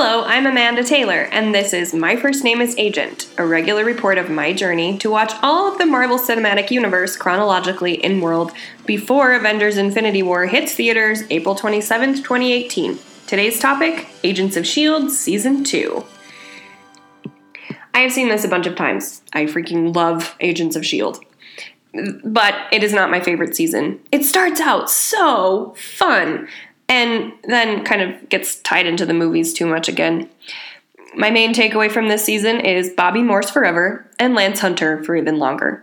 Hello, I'm Amanda Taylor, and this is My First Name is Agent, a regular report of my journey to watch all of the Marvel Cinematic Universe chronologically in world before Avengers Infinity War hits theaters April 27th, 2018. Today's topic Agents of S.H.I.E.L.D. Season 2. I have seen this a bunch of times. I freaking love Agents of S.H.I.E.L.D. But it is not my favorite season. It starts out so fun and then kind of gets tied into the movies too much again. My main takeaway from this season is Bobbi Morse forever and Lance Hunter for even longer.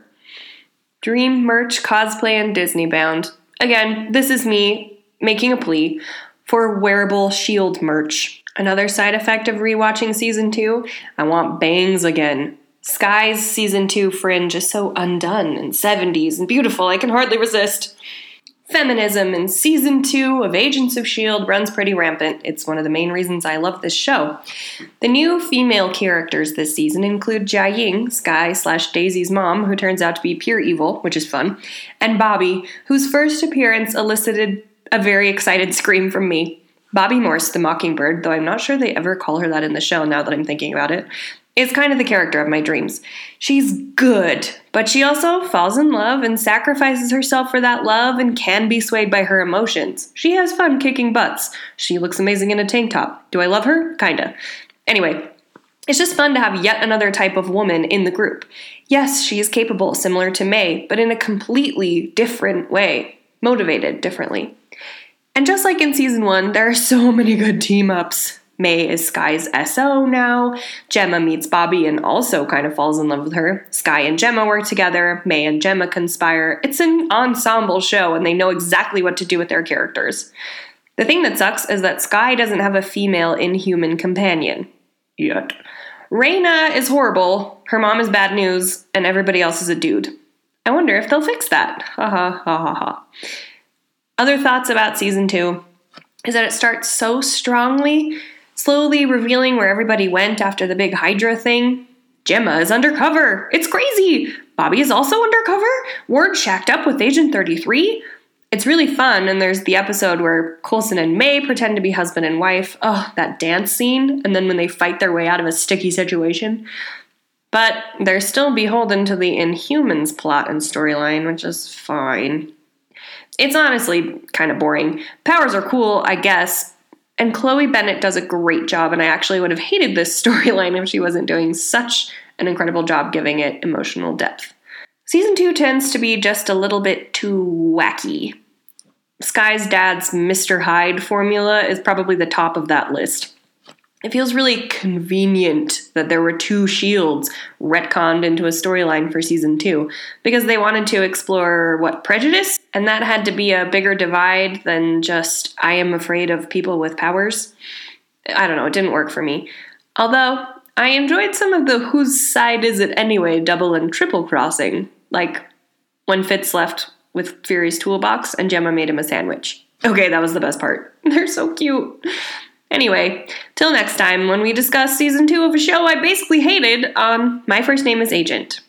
Dream merch, cosplay, and Disney bound. Again, this is me making a plea for wearable shield merch. Another side effect of rewatching season 2, I want bangs again. Skye's season 2 fringe is so undone and 70s and beautiful, I can hardly resist. Feminism in season two of Agents of S.H.I.E.L.D. runs pretty rampant. It's one of the main reasons I love this show. The new female characters this season include Jia Ying, Skye slash Daisy's mom, who turns out to be pure evil, which is fun, and Bobbi, whose first appearance elicited a very excited scream from me. Bobbi Morse, the Mockingbird, though I'm not sure they ever call her that in the show now that I'm thinking about it, is kind of the character of my dreams. She's good, but she also falls in love and sacrifices herself for that love and can be swayed by her emotions. She has fun kicking butts. She looks amazing in a tank top. Do I love her? Kinda. Anyway, it's just fun to have yet another type of woman in the group. Yes, she is capable, similar to May, but in a completely different way, motivated differently. And just like in season one, there are so many good team ups. May is Skye's SO now. Jemma meets Bobbi and also kind of falls in love with her. Skye and Jemma work together. May and Jemma conspire. It's an ensemble show and they know exactly what to do with their characters. The thing that sucks is that Skye doesn't have a female inhuman companion. Yet. Raina is horrible, her mom is bad news, and everybody else is a dude. I wonder if they'll fix that. Ha ha ha ha ha. Other thoughts about season two is that it starts so strongly slowly revealing where everybody went after the big Hydra thing. Jemma is undercover. It's crazy. Bobbi is also undercover. Ward shacked up with Agent 33. It's really fun, and there's the episode where Coulson and May pretend to be husband and wife. Oh, that dance scene, and then when they fight their way out of a sticky situation. But they're still beholden to the Inhumans plot and storyline, which is fine. It's honestly kind of boring. Powers are cool, I guess, and Chloe Bennet does a great job, and I actually would have hated this storyline if she wasn't doing such an incredible job giving it emotional depth. Season 2 tends to be just a little bit too wacky. Skye's dad's Mr. Hyde formula is probably the top of that list. It feels really convenient that there were two shields retconned into a storyline for season two because they wanted to explore what prejudice, and that had to be a bigger divide than just I am afraid of people with powers. I don't know, it didn't work for me. Although I enjoyed some of the whose side is it anyway double and triple crossing, like when Fitz left with Fury's toolbox and Jemma made him a sandwich. Okay, that was the best part. They're so cute. Anyway, till next time when we discuss season two of a show I basically hated, um, my first name is Agent.